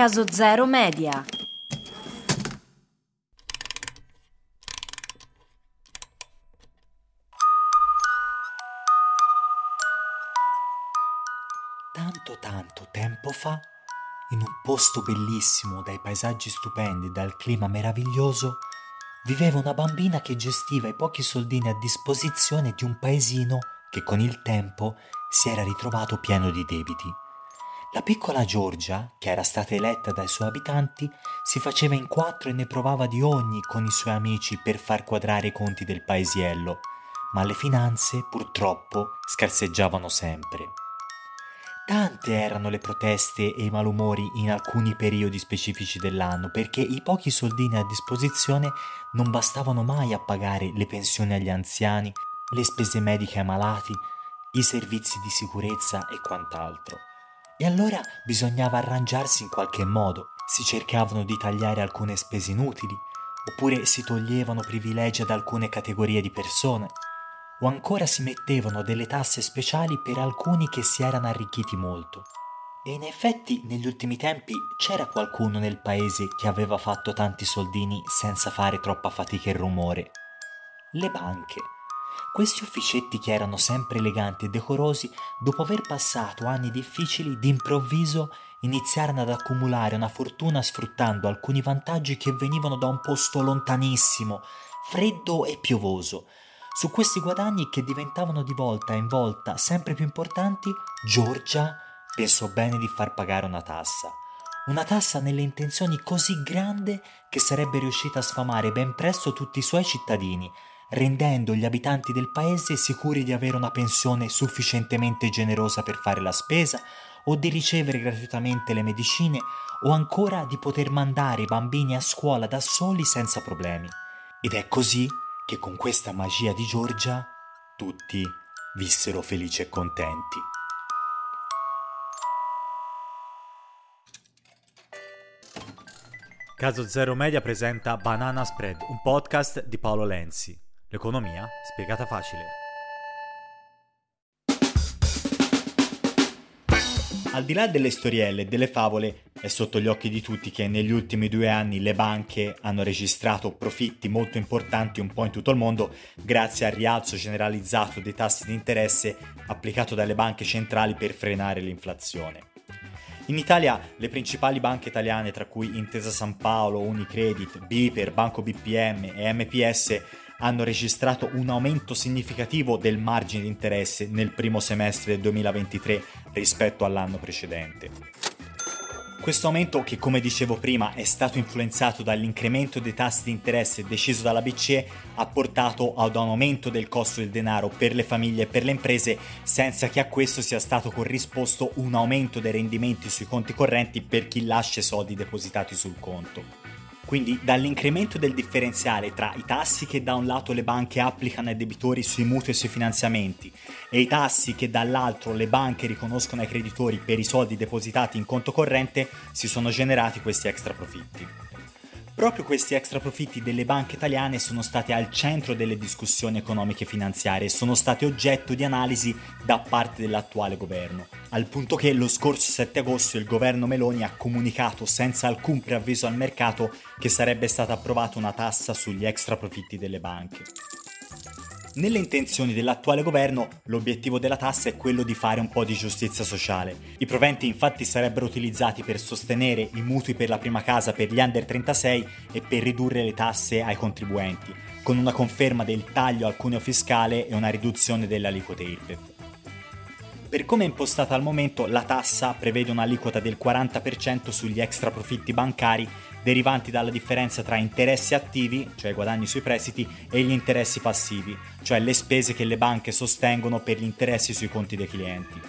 Caso Zero Media. Tanto tanto tempo fa, in un posto bellissimo, dai paesaggi stupendi, dal clima meraviglioso, viveva una bambina che gestiva i pochi soldini a disposizione di un paesino che con il tempo si era ritrovato pieno di debiti. La piccola Giorgia, che era stata eletta dai suoi abitanti, si faceva in quattro e ne provava di ogni con i suoi amici per far quadrare i conti del paesiello, ma le finanze purtroppo scarseggiavano sempre. Tante erano le proteste e i malumori in alcuni periodi specifici dell'anno perché i pochi soldini a disposizione non bastavano mai a pagare le pensioni agli anziani, le spese mediche ai malati, i servizi di sicurezza e quant'altro. E allora bisognava arrangiarsi in qualche modo, si cercavano di tagliare alcune spese inutili, oppure si toglievano privilegi ad alcune categorie di persone, o ancora si mettevano delle tasse speciali per alcuni che si erano arricchiti molto. E in effetti negli ultimi tempi c'era qualcuno nel paese che aveva fatto tanti soldini senza fare troppa fatica e rumore. Le banche. Questi ufficetti che erano sempre eleganti e decorosi, dopo aver passato anni difficili, d'improvviso iniziarono ad accumulare una fortuna sfruttando alcuni vantaggi che venivano da un posto lontanissimo, freddo e piovoso. Su questi guadagni che diventavano di volta in volta sempre più importanti, Giorgia pensò bene di far pagare una tassa. Una tassa nelle intenzioni così grande che sarebbe riuscita a sfamare ben presto tutti i suoi cittadini, rendendo gli abitanti del paese sicuri di avere una pensione sufficientemente generosa per fare la spesa o di ricevere gratuitamente le medicine o ancora di poter mandare i bambini a scuola da soli senza problemi. Ed è così che con questa magia di Giorgia tutti vissero felici e contenti. Caso Zero Media presenta Banana Spread, un podcast di Paolo Lenzi. L'economia spiegata facile. Al di là delle storielle e delle favole, è sotto gli occhi di tutti che negli ultimi due anni le banche hanno registrato profitti molto importanti un po' in tutto il mondo grazie al rialzo generalizzato dei tassi di interesse applicato dalle banche centrali per frenare l'inflazione. In Italia le principali banche italiane, tra cui Intesa San Paolo, Unicredit, Biper, Banco BPM e MPS, hanno registrato un aumento significativo del margine di interesse nel primo semestre del 2023 rispetto all'anno precedente. Questo aumento, che come dicevo prima è stato influenzato dall'incremento dei tassi di interesse deciso dalla BCE, ha portato ad un aumento del costo del denaro per le famiglie e per le imprese, senza che a questo sia stato corrisposto un aumento dei rendimenti sui conti correnti per chi lascia i soldi depositati sul conto. Quindi dall'incremento del differenziale tra i tassi che da un lato le banche applicano ai debitori sui mutui e sui finanziamenti e i tassi che dall'altro le banche riconoscono ai creditori per i soldi depositati in conto corrente si sono generati questi extra profitti. Proprio questi extra profitti delle banche italiane sono stati al centro delle discussioni economiche e finanziarie e sono stati oggetto di analisi da parte dell'attuale governo, al punto che lo scorso 7 agosto il governo Meloni ha comunicato senza alcun preavviso al mercato che sarebbe stata approvata una tassa sugli extra profitti delle banche. Nelle intenzioni dell'attuale governo, l'obiettivo della tassa è quello di fare un po' di giustizia sociale. I proventi infatti sarebbero utilizzati per sostenere i mutui per la prima casa per gli under 36 e per ridurre le tasse ai contribuenti, con una conferma del taglio al cuneo fiscale e una riduzione delle aliquote IRPEF. Per come è impostata al momento, la tassa prevede un'aliquota del 40% sugli extra profitti bancari derivanti dalla differenza tra interessi attivi, cioè guadagni sui prestiti, e gli interessi passivi, cioè le spese che le banche sostengono per gli interessi sui conti dei clienti.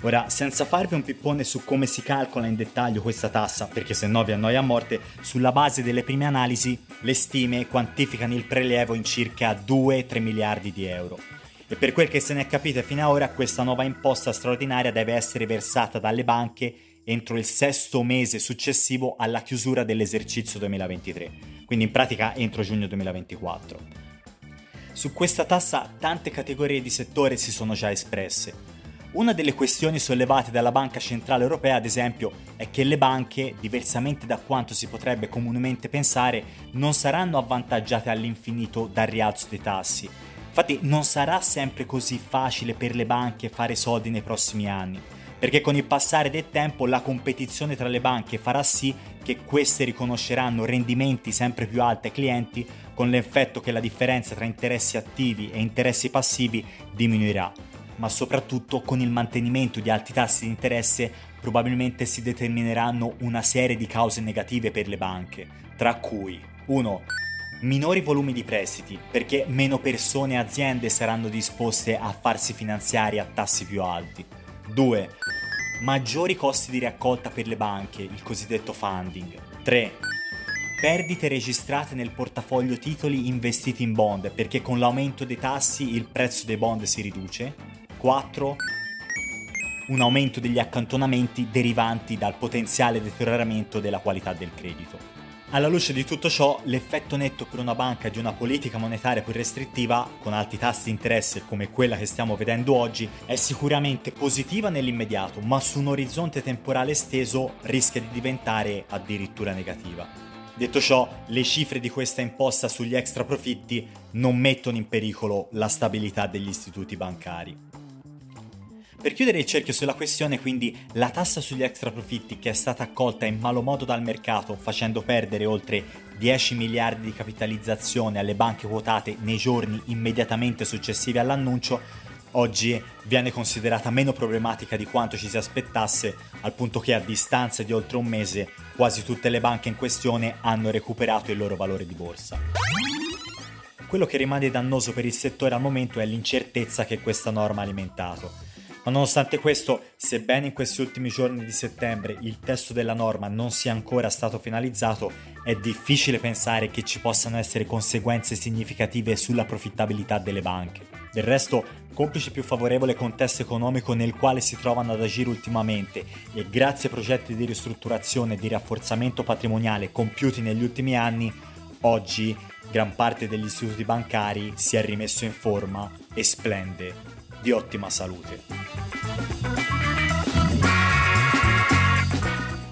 Ora, senza farvi un pippone su come si calcola in dettaglio questa tassa, perché se no vi annoia a morte, sulla base delle prime analisi, le stime quantificano il prelievo in circa 2-3 miliardi di euro. E per quel che se ne è capito fino ad ora, questa nuova imposta straordinaria deve essere versata dalle banche entro il sesto mese successivo alla chiusura dell'esercizio 2023, quindi in pratica entro giugno 2024. Su questa tassa tante categorie di settore si sono già espresse. Una delle questioni sollevate dalla Banca Centrale Europea, ad esempio, è che le banche, diversamente da quanto si potrebbe comunemente pensare, non saranno avvantaggiate all'infinito dal rialzo dei tassi. Infatti non sarà sempre così facile per le banche fare soldi nei prossimi anni, perché con il passare del tempo la competizione tra le banche farà sì che queste riconosceranno rendimenti sempre più alti ai clienti, con l'effetto che la differenza tra interessi attivi e interessi passivi diminuirà ma soprattutto con il mantenimento di alti tassi di interesse probabilmente si determineranno una serie di cause negative per le banche, tra cui 1. Minori volumi di prestiti, perché meno persone e aziende saranno disposte a farsi finanziare a tassi più alti. 2. Maggiori costi di raccolta per le banche, il cosiddetto funding. 3. Perdite registrate nel portafoglio titoli investiti in bond, perché con l'aumento dei tassi il prezzo dei bond si riduce. 4 un aumento degli accantonamenti derivanti dal potenziale deterioramento della qualità del credito. Alla luce di tutto ciò, l'effetto netto per una banca di una politica monetaria più restrittiva, con alti tassi di interesse come quella che stiamo vedendo oggi, è sicuramente positiva nell'immediato, ma su un orizzonte temporale esteso rischia di diventare addirittura negativa. Detto ciò, le cifre di questa imposta sugli extra profitti non mettono in pericolo la stabilità degli istituti bancari. Per chiudere il cerchio sulla questione, quindi, la tassa sugli extra profitti che è stata accolta in malo modo dal mercato, facendo perdere oltre 10 miliardi di capitalizzazione alle banche quotate nei giorni immediatamente successivi all'annuncio, oggi viene considerata meno problematica di quanto ci si aspettasse, al punto che a distanza di oltre un mese quasi tutte le banche in questione hanno recuperato il loro valore di borsa. Quello che rimane dannoso per il settore al momento è l'incertezza che questa norma ha alimentato ma nonostante questo, sebbene in questi ultimi giorni di settembre il testo della norma non sia ancora stato finalizzato, è difficile pensare che ci possano essere conseguenze significative sulla profittabilità delle banche. Del resto, complice più favorevole contesto economico nel quale si trovano ad agire ultimamente e grazie ai progetti di ristrutturazione e di rafforzamento patrimoniale compiuti negli ultimi anni, oggi gran parte degli istituti bancari si è rimesso in forma e splende di ottima salute.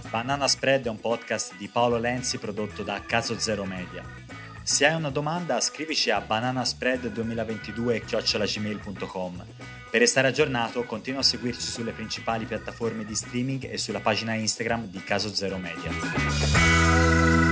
Banana Spread è un podcast di Paolo Lenzi prodotto da Caso Zero Media. Se hai una domanda scrivici a bananaspread2022-gmail.com. Per restare aggiornato continua a seguirci sulle principali piattaforme di streaming e sulla pagina Instagram di Caso Zero Media.